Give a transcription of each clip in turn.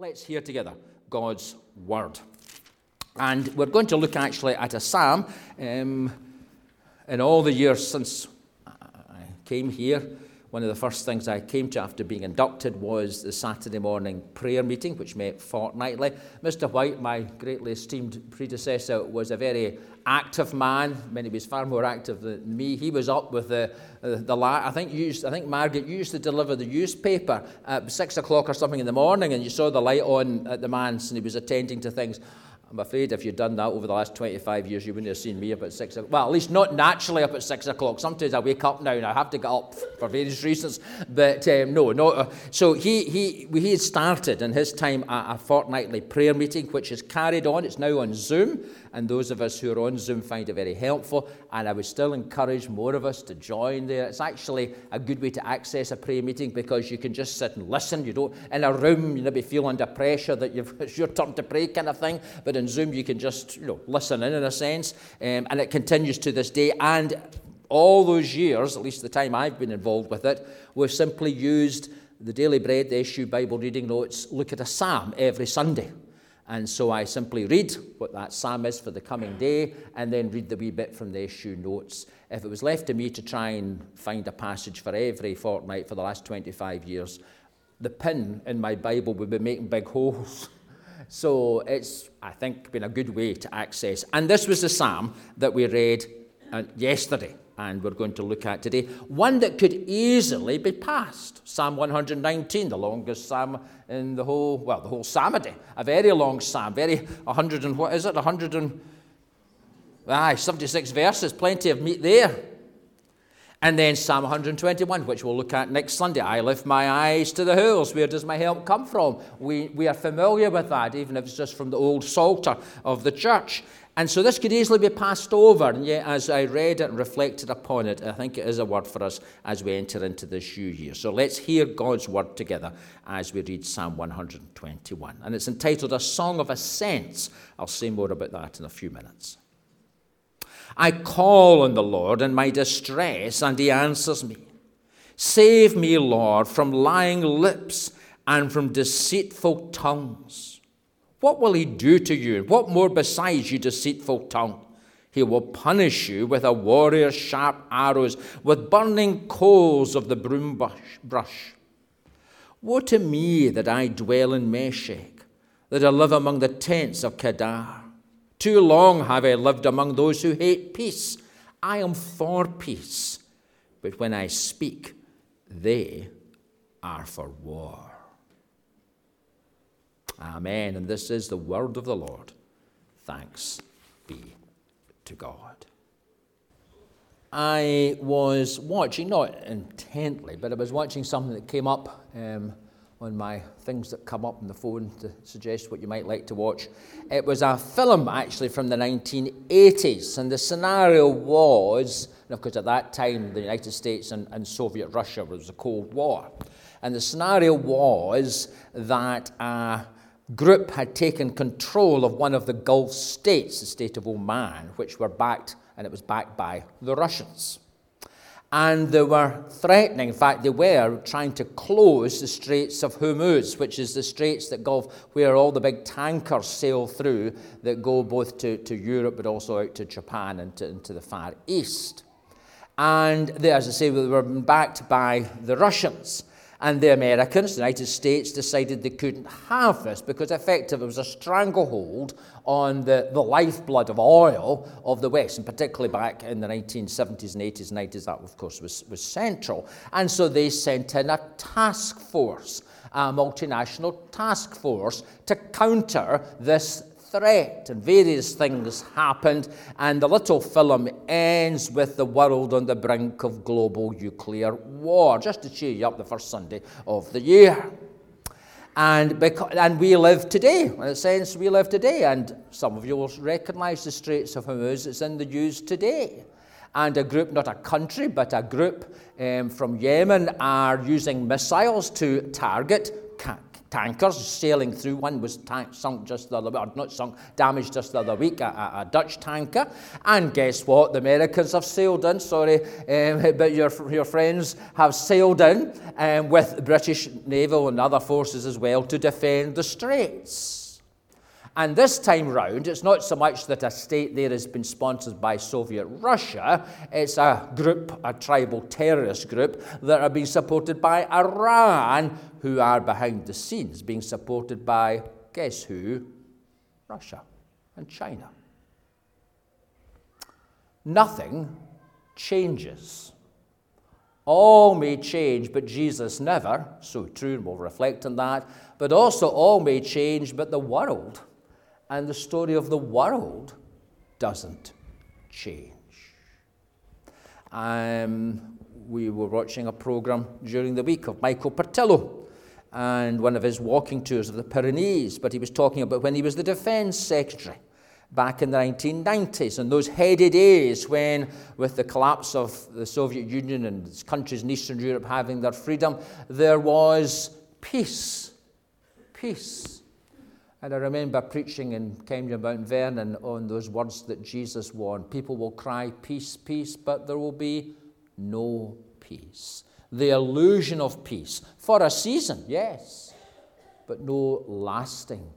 Let's hear together God's Word. And we're going to look actually at a psalm. Um, in all the years since I came here, one of the first things I came to after being inducted was the Saturday morning prayer meeting, which met fortnightly. Mr. White, my greatly esteemed predecessor, was a very active man. Many was far more active than me. He was up with the uh, the la- I think used I think Margaret used to deliver the newspaper at six o'clock or something in the morning, and you saw the light on at the manse, and he was attending to things. I'm afraid if you'd done that over the last 25 years, you wouldn't have seen me up at 6 o'clock. Well, at least not naturally up at 6 o'clock. Sometimes I wake up now and I have to get up for various reasons. But um, no, no. Uh, so he, he, he had started in his time a, a fortnightly prayer meeting, which is carried on. It's now on Zoom and those of us who are on Zoom find it very helpful. And I would still encourage more of us to join there. It's actually a good way to access a prayer meeting because you can just sit and listen. You don't in a room you maybe feel under pressure that you've, it's your turn to pray kind of thing. But in Zoom you can just you know listen in in a sense, um, and it continues to this day. And all those years, at least the time I've been involved with it, we've simply used the Daily Bread, the SU Bible reading notes, look at a psalm every Sunday. And so I simply read what that psalm is for the coming day and then read the wee bit from the SU notes. If it was left to me to try and find a passage for every fortnight for the last 25 years, the pin in my Bible would be making big holes. So it's, I think, been a good way to access. And this was the psalm that we read uh, yesterday and we're going to look at today. One that could easily be passed. Psalm 119, the longest psalm in the whole, well, the whole psalmody. A very long psalm, very 100 and what is it? 100 and, aye, 76 verses, plenty of meat there. And then Psalm 121, which we'll look at next Sunday. I lift my eyes to the hills. Where does my help come from? We, we are familiar with that, even if it's just from the old Psalter of the church. And so this could easily be passed over. And yet, as I read it and reflected upon it, I think it is a word for us as we enter into this new year. So let's hear God's word together as we read Psalm 121. And it's entitled A Song of Ascents. I'll say more about that in a few minutes. I call on the Lord in my distress, and he answers me. Save me, Lord, from lying lips and from deceitful tongues. What will he do to you? What more besides, you deceitful tongue? He will punish you with a warrior's sharp arrows, with burning coals of the broom brush. Woe to me that I dwell in Meshech, that I live among the tents of Kedar. Too long have I lived among those who hate peace. I am for peace, but when I speak, they are for war. Amen. And this is the word of the Lord. Thanks be to God. I was watching, not intently, but I was watching something that came up um, on my things that come up on the phone to suggest what you might like to watch. It was a film actually from the 1980s, and the scenario was, and of course at that time the United States and, and Soviet Russia was a Cold War, and the scenario was that. a group had taken control of one of the Gulf states, the state of Oman, which were backed, and it was backed by the Russians. And they were threatening, in fact, they were trying to close the Straits of Hormuz, which is the straits that Gulf, where all the big tankers sail through that go both to, to Europe but also out to Japan and to, into the Far East. And they, as I say, they were backed by the Russians. And the Americans, the United States, decided they couldn't have this because effectively it was a stranglehold on the, the lifeblood of oil of the West, and particularly back in the 1970s and 80s and 90s, that of course was, was central. And so they sent in a task force, a multinational task force, to counter this threat, and various things happened, and the little film ends with the world on the brink of global nuclear war, just to cheer you up the first Sunday of the year. And, because, and we live today, in a sense, we live today, and some of you will recognize the Straits of Hormuz, it's in the news today. And a group, not a country, but a group um, from Yemen, are using missiles to target tankers sailing through. One was tank, sunk just the other week, not sunk, damaged just the other week, a, a, a, Dutch tanker. And guess what? The Americans have sailed in, sorry, um, but your, your friends have sailed in um, with British naval and other forces as well to defend the straits. And this time round, it's not so much that a state there has been sponsored by Soviet Russia, it's a group, a tribal terrorist group, that are being supported by Iran, who are behind the scenes, being supported by, guess who? Russia and China. Nothing changes. All may change, but Jesus never. So true, and we'll reflect on that. But also, all may change, but the world and the story of the world doesn't change. Um, we were watching a program during the week of Michael Portillo and one of his walking tours of the Pyrenees, but he was talking about when he was the defense secretary back in the 1990s and those heady days when, with the collapse of the Soviet Union and countries in Eastern Europe having their freedom, there was peace. Peace. And I remember preaching in Kenmure Mount Vernon on those words that Jesus warned people will cry, Peace, peace, but there will be no peace. The illusion of peace for a season, yes, but no lasting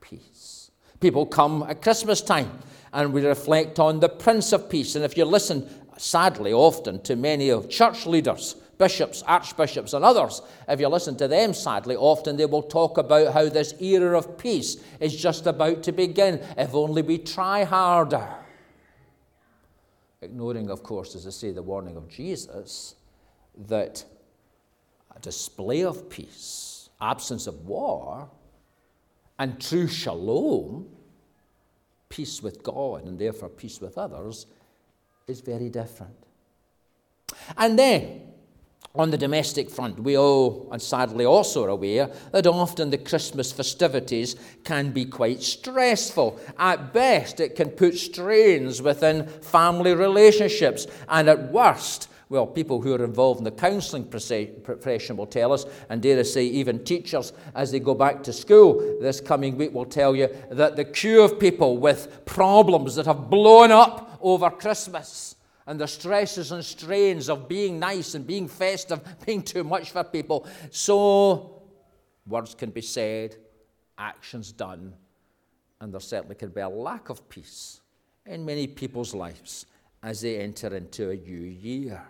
peace. People come at Christmas time and we reflect on the Prince of Peace. And if you listen, sadly, often to many of church leaders, bishops, archbishops, and others, if you listen to them, sadly, often they will talk about how this era of peace is just about to begin, if only we try harder. Ignoring, of course, as I say, the warning of Jesus that a display of peace, absence of war, and true shalom, peace with God and therefore peace with others, is very different. And then, on the domestic front, we all, and sadly also are aware, that often the Christmas festivities can be quite stressful. At best, it can put strains within family relationships, and at worst, well, people who are involved in the counselling profession will tell us, and dare I say, even teachers as they go back to school this coming week will tell you that the queue of people with problems that have blown up over Christmas and the stresses and strains of being nice and being festive, being too much for people. So, words can be said, actions done, and there certainly can be a lack of peace in many people's lives as they enter into a new year.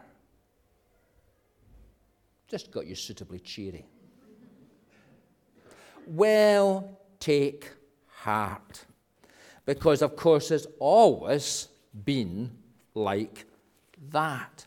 Just got you suitably cheery. Well, take heart. Because, of course, there's always been like that.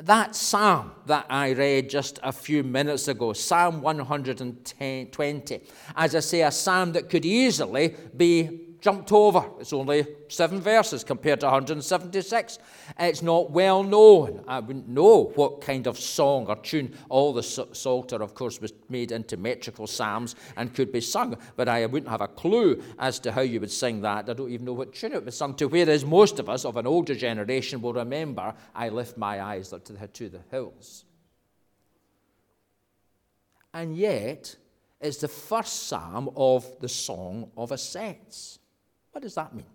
That psalm that I read just a few minutes ago, Psalm 120, as I say, a psalm that could easily be jumped over. It's only seven verses compared to 176. It's not well known. I wouldn't know what kind of song or tune. All the Psalter, of course, was made into metrical psalms and could be sung, but I wouldn't have a clue as to how you would sing that. I don't even know what tune it was sung to, whereas most of us of an older generation will remember, I lift my eyes to the, to the hills. And yet, it's the first psalm of the Song of Ascents. What does that mean?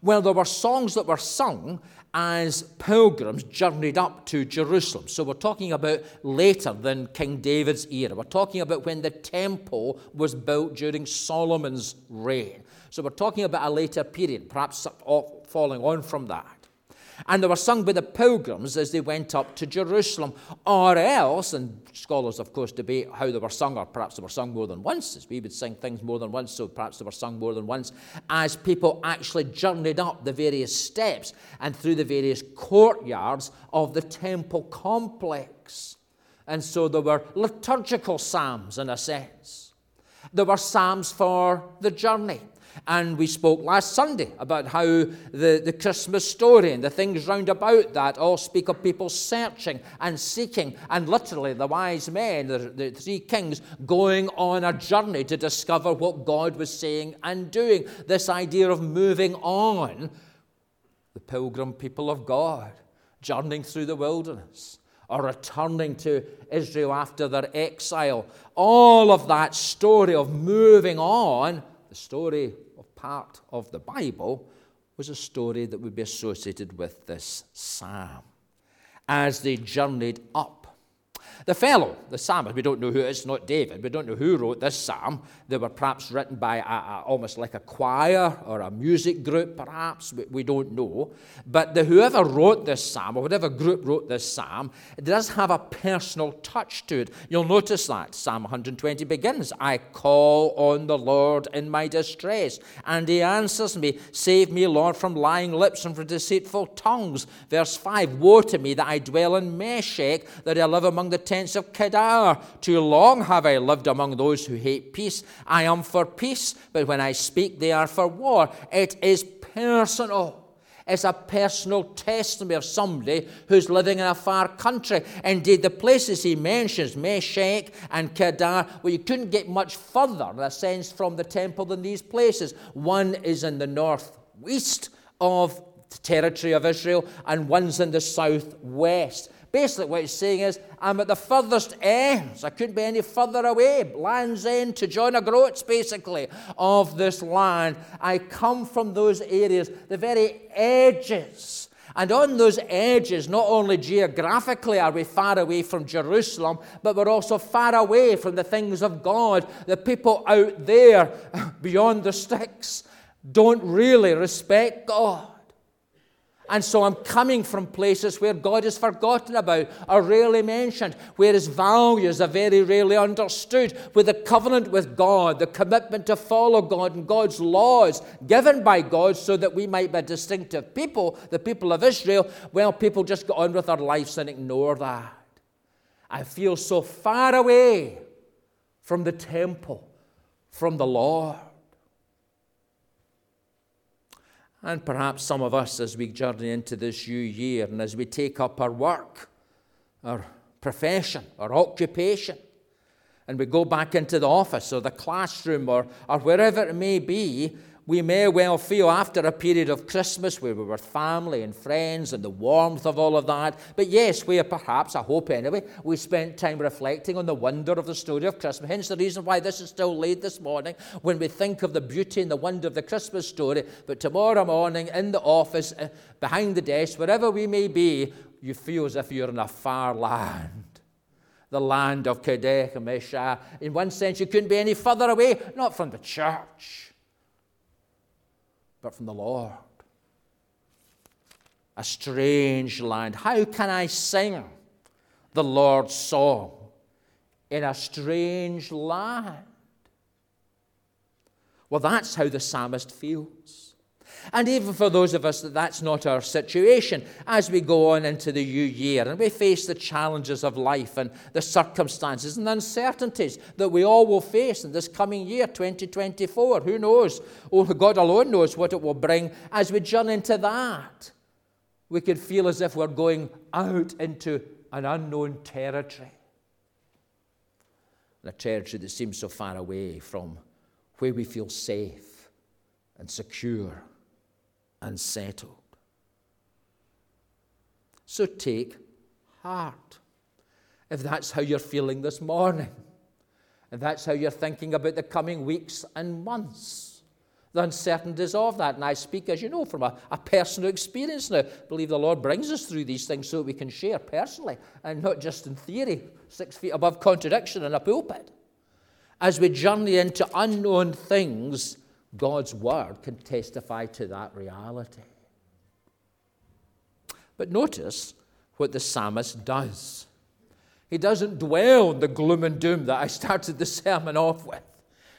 Well, there were songs that were sung as pilgrims journeyed up to Jerusalem. So we're talking about later than King David's era. We're talking about when the temple was built during Solomon's reign. So we're talking about a later period, perhaps falling on from that and they were sung by the pilgrims as they went up to Jerusalem. Or else, and scholars, of course, debate how they were sung, or perhaps they were sung more than once, as we would sing things more than once, so perhaps they were sung more than once, as people actually journeyed up the various steps and through the various courtyards of the temple complex. And so there were liturgical psalms, in a sense. There were psalms for the journey. And we spoke last Sunday about how the, the Christmas story and the things round about that all speak of people searching and seeking, and literally the wise men, the, the three kings, going on a journey to discover what God was saying and doing. This idea of moving on, the pilgrim people of God, journeying through the wilderness or returning to Israel after their exile. All of that story of moving on, the story of part of the Bible, was a story that would be associated with this psalm. As they journeyed up the fellow, the psalmist, we don't know who it is, not David, we don't know who wrote this psalm. They were perhaps written by a, a, almost like a choir or a music group, perhaps, we, we don't know. But the, whoever wrote this psalm, or whatever group wrote this psalm, it does have a personal touch to it. You'll notice that. Psalm 120 begins I call on the Lord in my distress, and he answers me, Save me, Lord, from lying lips and from deceitful tongues. Verse 5 Woe to me that I dwell in Meshech, that I live among the tents of Kedar. Too long have I lived among those who hate peace. I am for peace, but when I speak, they are for war. It is personal. It's a personal testimony of somebody who's living in a far country. Indeed, the places he mentions, Meshech and Kedar, well, you couldn't get much further, in a sense, from the temple than these places. One is in the northwest of the territory of Israel, and one's in the southwest. Basically, what he's saying is, I'm at the furthest ends. I couldn't be any further away. Land's End to John O'Groats, basically, of this land. I come from those areas, the very edges. And on those edges, not only geographically are we far away from Jerusalem, but we're also far away from the things of God. The people out there, beyond the sticks, don't really respect God. And so I'm coming from places where God is forgotten about or rarely mentioned, where his values are very rarely understood, where the covenant with God, the commitment to follow God and God's laws given by God so that we might be a distinctive people, the people of Israel, well, people just go on with their lives and ignore that. I feel so far away from the temple, from the Lord. And perhaps some of us, as we journey into this new year and as we take up our work, our profession, our occupation, and we go back into the office or the classroom or, or wherever it may be, we may well feel after a period of Christmas where we were family and friends and the warmth of all of that. But yes, we are perhaps, I hope anyway, we spent time reflecting on the wonder of the story of Christmas. Hence the reason why this is still late this morning when we think of the beauty and the wonder of the Christmas story. But tomorrow morning in the office, uh, behind the desk, wherever we may be, you feel as if you're in a far land the land of Kadesh and Meshech. In one sense, you couldn't be any further away, not from the church, but from the Lord. A strange land. How can I sing the Lord's song in a strange land? Well, that's how the psalmist feels. And even for those of us that that's not our situation, as we go on into the new year and we face the challenges of life and the circumstances and the uncertainties that we all will face in this coming year, 2024, who knows? Only God alone knows what it will bring as we journey into that. We could feel as if we're going out into an unknown territory. A territory that seems so far away from where we feel safe and secure and settled. So take heart. If that's how you're feeling this morning, and that's how you're thinking about the coming weeks and months, the uncertainties of that. And I speak, as you know, from a, a personal experience now. I believe the Lord brings us through these things so that we can share personally and not just in theory, six feet above contradiction in a pulpit. As we journey into unknown things, God's word can testify to that reality. But notice what the psalmist does. He doesn't dwell on the gloom and doom that I started the sermon off with.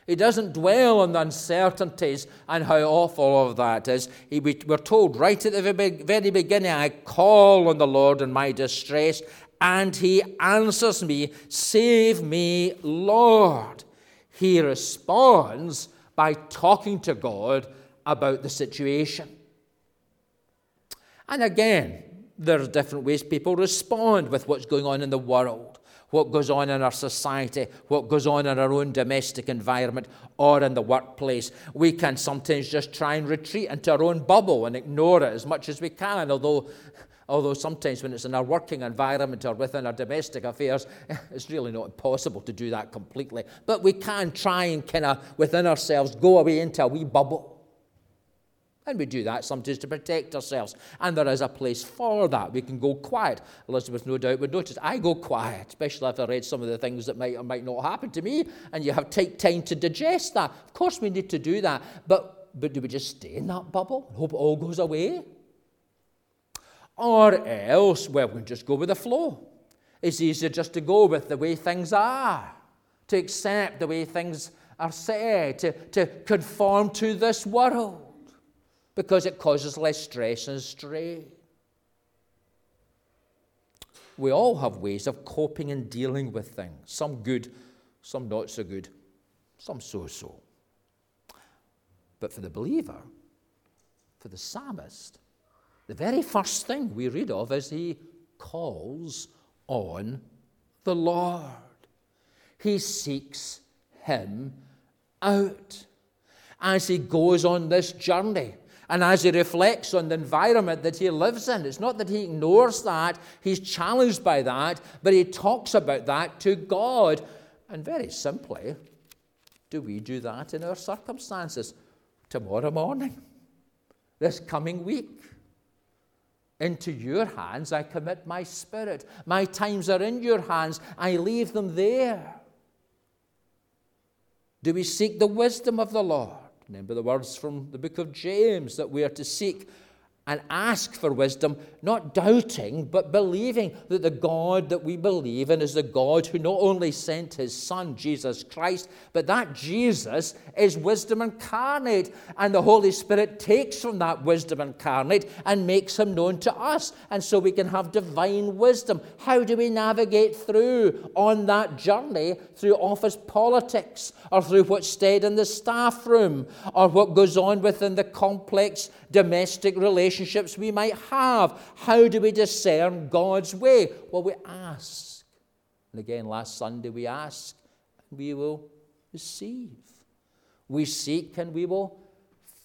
He doesn't dwell on the uncertainties and how awful all of that is. He, we, we're told right at the very beginning, I call on the Lord in my distress, and he answers me, Save me, Lord. He responds by talking to God about the situation. And again, there are different ways people respond with what's going on in the world, what goes on in our society, what goes on in our own domestic environment or in the workplace. We can sometimes just try and retreat into our own bubble and ignore it as much as we can, although Although sometimes when it's in our working environment or within our domestic affairs, it's really not possible to do that completely. But we can try and kind of within ourselves go away into a wee bubble. And we do that sometimes to protect ourselves. And there is a place for that. We can go quiet. Elizabeth, no doubt, would notice I go quiet, especially if I read some of the things that might or might not happen to me, and you have take time to digest that. Of course, we need to do that. But, but do we just stay in that bubble and hope it all goes away? Or else, well, we can just go with the flow. It's easier just to go with the way things are, to accept the way things are said, to, to conform to this world because it causes less stress and strain. We all have ways of coping and dealing with things, some good, some not so good, some so so. But for the believer, for the psalmist, the very first thing we read of is he calls on the Lord. He seeks him out as he goes on this journey. And as he reflects on the environment that he lives in, it's not that he ignores that, he's challenged by that, but he talks about that to God. And very simply, do we do that in our circumstances? Tomorrow morning, this coming week, into your hands I commit my spirit. My times are in your hands, I leave them there. Do we seek the wisdom of the Lord? Remember the words from the book of James that we are to seek and ask for wisdom, not doubting, but believing that the God that we believe in is the God who not only sent his Son, Jesus Christ, but that Jesus is wisdom incarnate. And the Holy Spirit takes from that wisdom incarnate and makes him known to us. And so we can have divine wisdom. How do we navigate through on that journey through office politics or through what's stayed in the staff room or what goes on within the complex domestic relationships we might have. How do we discern God's way? Well, we ask. And again, last Sunday we ask, and we will receive. We seek, and we will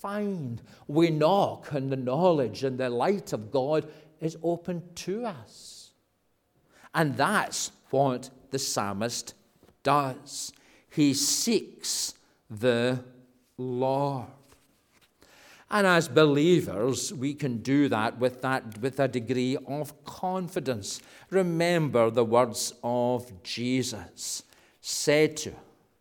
find. We knock, and the knowledge and the light of God is open to us. And that's what the psalmist does. He seeks the Lord. And as believers, we can do that with, that with a degree of confidence. Remember the words of Jesus said to,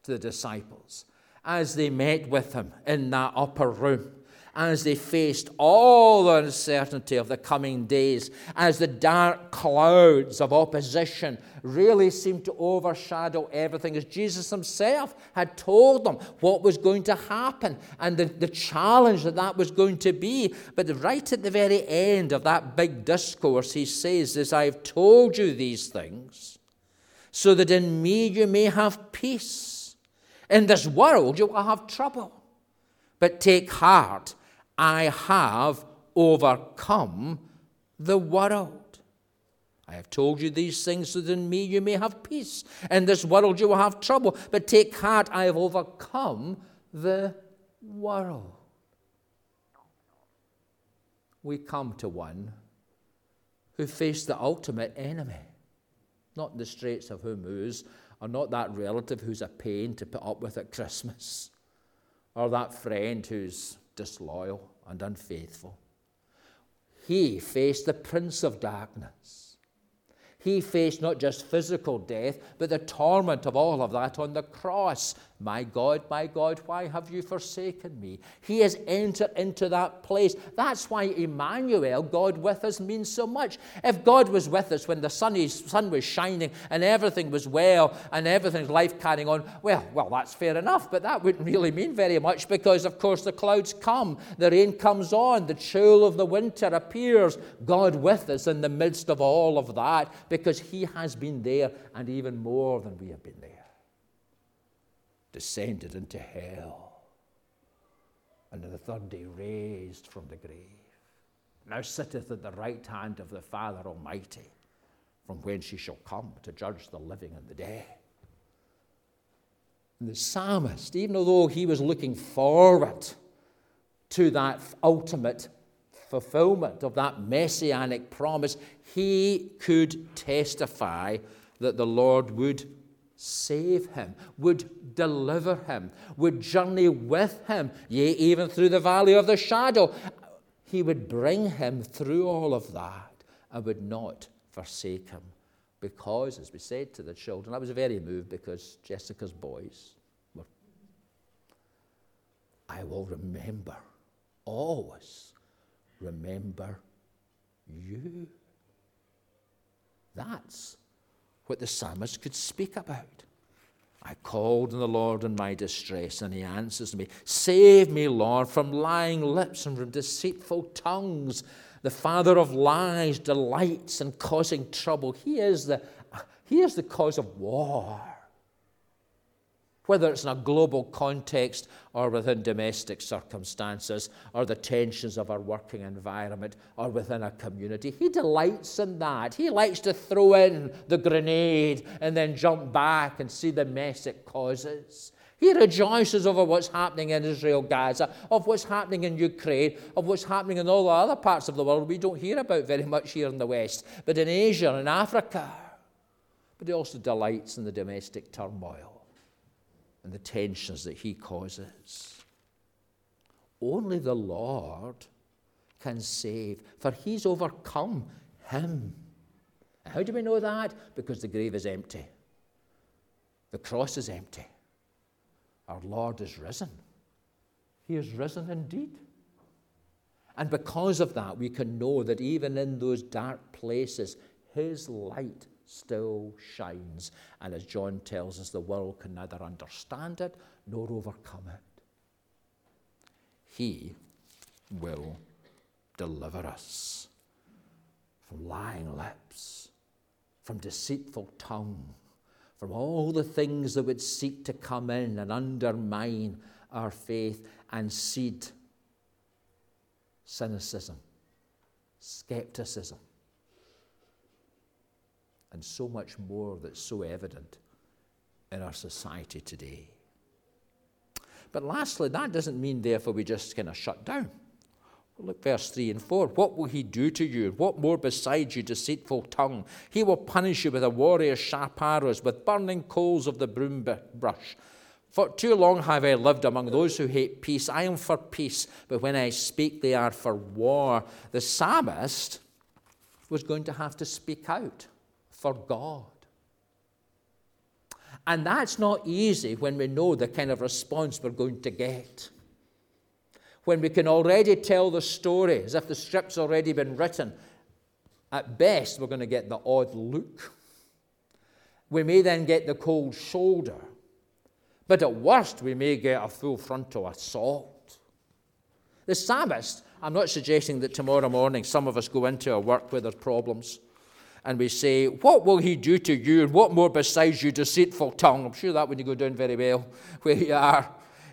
to the disciples as they met with him in that upper room as they faced all the uncertainty of the coming days, as the dark clouds of opposition really seemed to overshadow everything, as Jesus himself had told them what was going to happen and the, the challenge that that was going to be. But right at the very end of that big discourse, he says, As I've told you these things, so that in me you may have peace. In this world you will have trouble. But take heart, I have overcome the world. I have told you these things so that in me you may have peace. In this world you will have trouble, but take heart, I have overcome the world. We come to one who faced the ultimate enemy, not the straits of Hormuz, or not that relative who's a pain to put up with at Christmas, or that friend who's disloyal and unfaithful. He faced the prince of darkness. He faced not just physical death, but the torment of all of that on the cross. My God, my God, why have you forsaken me? He has entered into that place. That's why Emmanuel, God with us, means so much. If God was with us when the sun, is, sun was shining and everything was well and everything's life carrying on, well, well, that's fair enough, but that wouldn't really mean very much because, of course, the clouds come, the rain comes on, the chill of the winter appears. God with us in the midst of all of that because He has been there and even more than we have been there descended into hell, and on the third day raised from the grave. Now sitteth at the right hand of the Father Almighty, from whence he shall come to judge the living and the dead. And the psalmist, even though he was looking forward to that ultimate fulfillment of that messianic promise, he could testify that the Lord would save him, would deliver him, would journey with him, yea, even through the valley of the shadow. He would bring him through all of that and would not forsake him. Because, as we said to the children, I was very moved because Jessica's boys were. I will remember, always remember you. That's what the psalmist could speak about. I called on the Lord in my distress, and he answers me. Save me, Lord, from lying lips and from deceitful tongues. The father of lies delights in causing trouble. He is the, he is the cause of war whether it's in a global context or within domestic circumstances or the tensions of our working environment or within a community. He delights in that. He likes to throw in the grenade and then jump back and see the mess it causes. He rejoices over what's happening in Israel, Gaza, of what's happening in Ukraine, of what's happening in all the other parts of the world we don't hear about very much here in the West, but in Asia and Africa. But he also delights in the domestic turmoil and the tensions that he causes. Only the Lord can save, for he's overcome him. How do we know that? Because the grave is empty, the cross is empty. Our Lord is risen. He is risen indeed. And because of that, we can know that even in those dark places, His light still shines. And as John tells us, the world can neither understand it nor overcome it. He will deliver us from lying lips, from deceitful tongue, from all the things that would seek to come in and undermine our faith and seed cynicism, skepticism, and so much more that's so evident in our society today. But lastly, that doesn't mean, therefore, we just kind of shut down. Look, verse 3 and 4. What will he do to you? What more besides you, deceitful tongue? He will punish you with a warrior's sharp arrows, with burning coals of the broom brush. For too long have I lived among those who hate peace. I am for peace, but when I speak, they are for war. The psalmist was going to have to speak out for God. And that's not easy when we know the kind of response we're going to get. When we can already tell the story as if the script's already been written, at best we're going to get the odd look. We may then get the cold shoulder. But at worst, we may get a full frontal assault. The psalmist, I'm not suggesting that tomorrow morning some of us go into our work where there's problems and we say, What will he do to you? And what more besides you, deceitful tongue? I'm sure that when you go down very well where you are.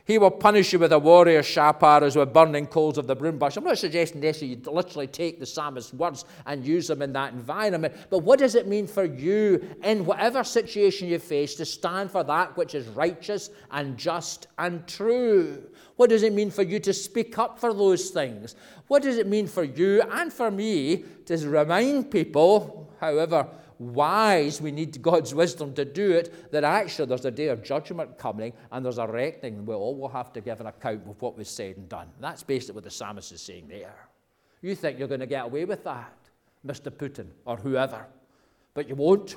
He will punish you with a warrior's sharp arrows, with burning coals of the broom bush. I'm not suggesting this, you literally take the psalmist's words and use them in that environment. But what does it mean for you in whatever situation you face to stand for that which is righteous and just and true? What does it mean for you to speak up for those things? What does it mean for you and for me to remind people, however wise we need God's wisdom to do it, that actually there's a day of judgment coming and there's a reckoning. We all will have to give an account of what was said and done. That's basically what the psalmist is saying there. You think you're going to get away with that, Mr. Putin or whoever, but you won't.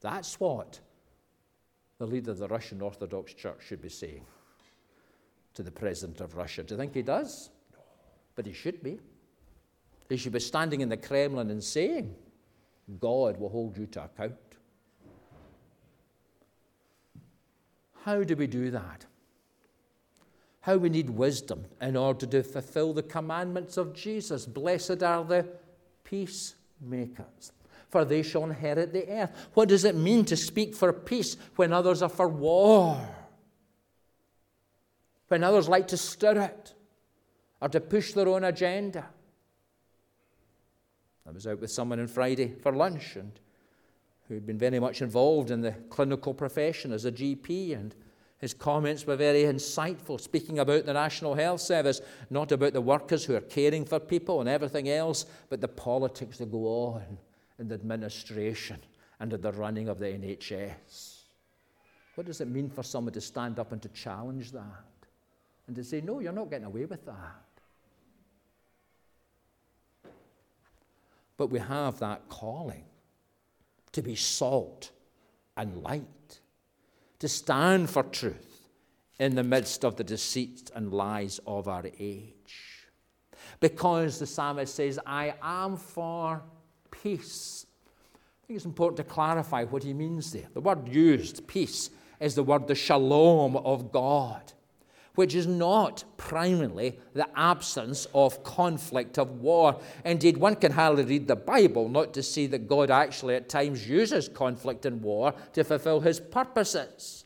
That's what the leader of the Russian Orthodox Church should be saying to the president of Russia. Do you think he does? No. But he should be. He should be standing in the Kremlin and saying, God will hold you to account. How do we do that? How we need wisdom in order to fulfill the commandments of Jesus. Blessed are the peacemakers, for they shall inherit the earth. What does it mean to speak for peace when others are for war? When others like to stir it or to push their own agenda? I was out with someone on Friday for lunch and who'd been very much involved in the clinical profession as a GP, and His comments were very insightful, speaking about the National Health Service, not about the workers who are caring for people and everything else, but the politics that go on in the administration and in the running of the NHS. What does it mean for someone to stand up and to challenge that? And to say, no, you're not getting away with that. But we have that calling to be salt and light, to stand for truth in the midst of the deceit and lies of our age. Because the psalmist says, I am for peace. I think it's important to clarify what he means there. The word used, peace, is the word the shalom of God which is not primarily the absence of conflict of war. Indeed, one can hardly read the Bible not to see that God actually at times uses conflict and war to fulfill his purposes.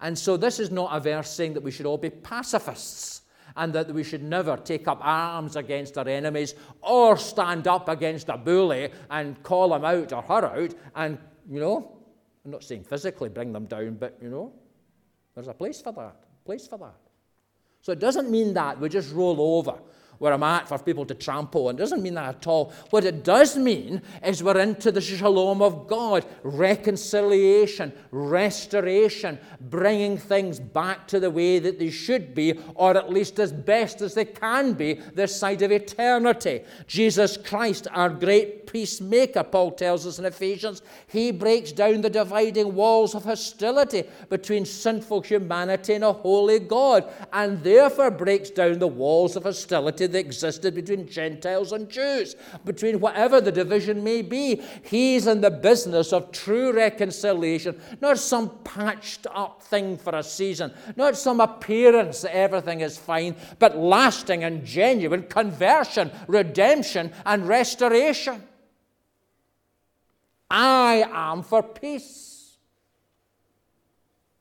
And so, this is not a verse saying that we should all be pacifists and that we should never take up arms against our enemies or stand up against a bully and call him out or her out and, you know, I'm not saying physically bring them down, but, you know, there's a place for that. Place for that. So it doesn't mean that we just roll over where I'm at for people to trample. It doesn't mean that at all. What it does mean is we're into the shalom of God, reconciliation, restoration, bringing things back to the way that they should be, or at least as best as they can be this side of eternity. Jesus Christ, our great peacemaker, Paul tells us in Ephesians, he breaks down the dividing walls of hostility between sinful humanity and a holy God, and therefore breaks down the walls of hostility that existed between Gentiles and Jews, between whatever the division may be. He's in the business of true reconciliation, not some patched up thing for a season, not some appearance that everything is fine, but lasting and genuine conversion, redemption, and restoration. I am for peace.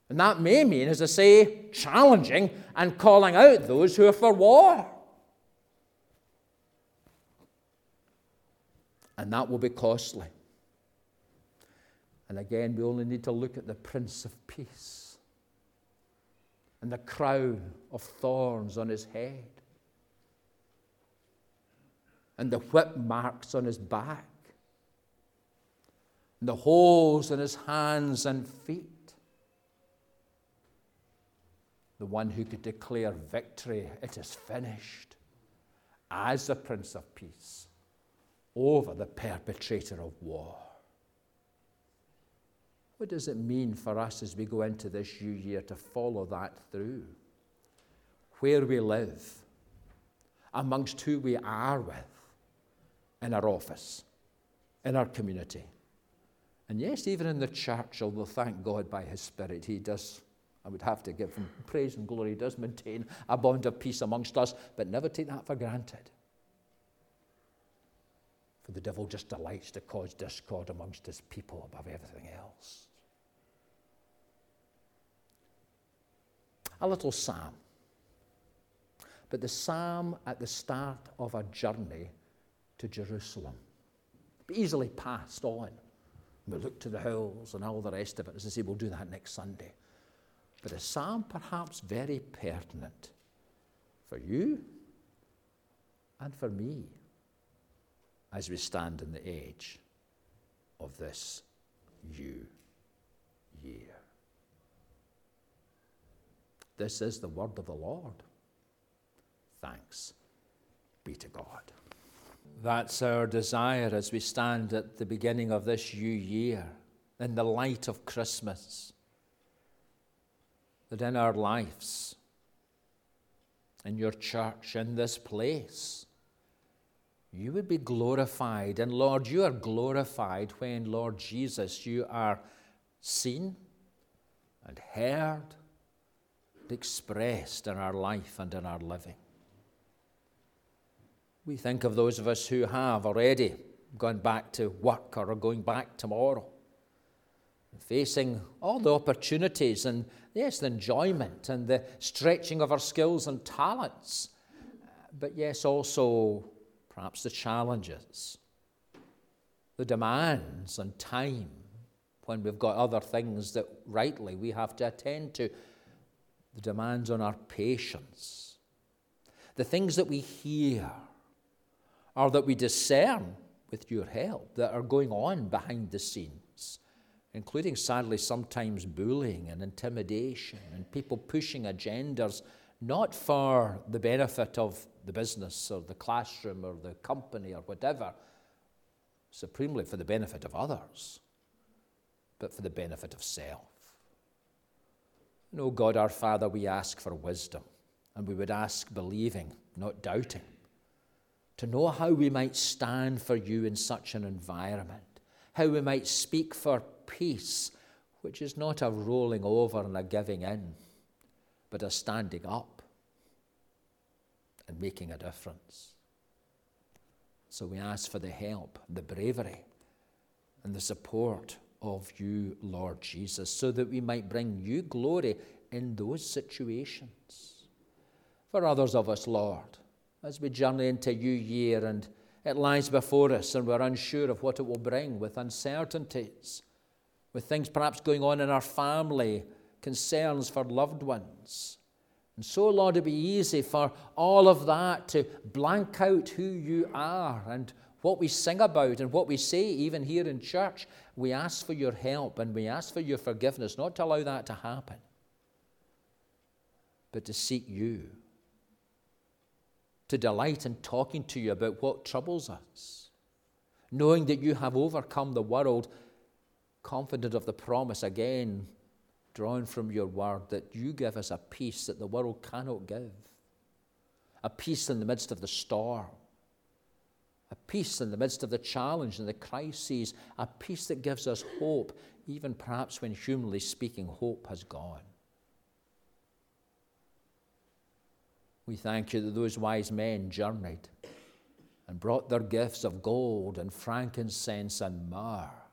And that may mean, as I say, challenging and calling out those who are for war. And that will be costly. And again, we only need to look at the Prince of Peace and the crown of thorns on his head and the whip marks on his back and the holes in his hands and feet. The one who could declare victory, it is finished, as the Prince of Peace over the perpetrator of war. What does it mean for us as we go into this new year to follow that through? Where we live, amongst who we are with, in our office, in our community. And yes, even in the church, although thank God by His Spirit, He does, I would have to give Him praise and glory, He does maintain a bond of peace amongst us, but never take that for granted. For the devil just delights to cause discord amongst his people above everything else. A little psalm. But the psalm at the start of a journey to Jerusalem. Easily passed on. We look to the hills and all the rest of it. As I say, we'll do that next Sunday. But a psalm perhaps very pertinent for you and for me as we stand in the edge of this new year. This is the word of the Lord. Thanks be to God. That's our desire as we stand at the beginning of this new year in the light of Christmas. That in our lives, in your church, in this place, you would be glorified. And Lord, you are glorified when, Lord Jesus, you are seen and heard and expressed in our life and in our living. We think of those of us who have already gone back to work or are going back tomorrow, facing all the opportunities and, yes, the enjoyment and the stretching of our skills and talents, but yes, also perhaps the challenges, the demands and time when we've got other things that rightly we have to attend to. the demands on our patience, the things that we hear, or that we discern with your help that are going on behind the scenes, including sadly sometimes bullying and intimidation and people pushing agendas not for the benefit of the business or the classroom or the company or whatever, supremely for the benefit of others, but for the benefit of self. Oh God, our Father, we ask for wisdom, and we would ask believing, not doubting, to know how we might stand for you in such an environment, how we might speak for peace, which is not a rolling over and a giving in but a standing up and making a difference. So we ask for the help, the bravery, and the support of you, Lord Jesus, so that we might bring you glory in those situations. For others of us, Lord, as we journey into new year and it lies before us and we're unsure of what it will bring with uncertainties, with things perhaps going on in our family concerns for loved ones. And so, Lord, it'd be easy for all of that to blank out who you are and what we sing about and what we say, even here in church. We ask for your help and we ask for your forgiveness, not to allow that to happen, but to seek you, to delight in talking to you about what troubles us, knowing that you have overcome the world, confident of the promise again drawn from your word that you give us a peace that the world cannot give, a peace in the midst of the storm, a peace in the midst of the challenge and the crises, a peace that gives us hope, even perhaps when, humanly speaking, hope has gone. We thank you that those wise men journeyed and brought their gifts of gold and frankincense and myrrh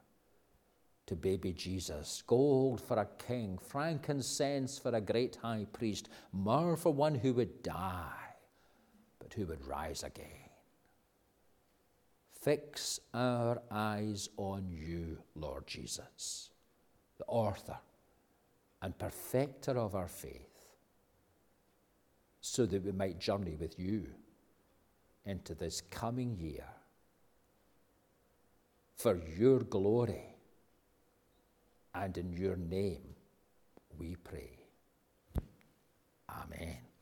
to baby Jesus. Gold for a king, frankincense for a great high priest, myrrh for one who would die, but who would rise again. Fix our eyes on you, Lord Jesus, the author and perfecter of our faith, so that we might journey with you into this coming year for your glory and in your name we pray. Amen.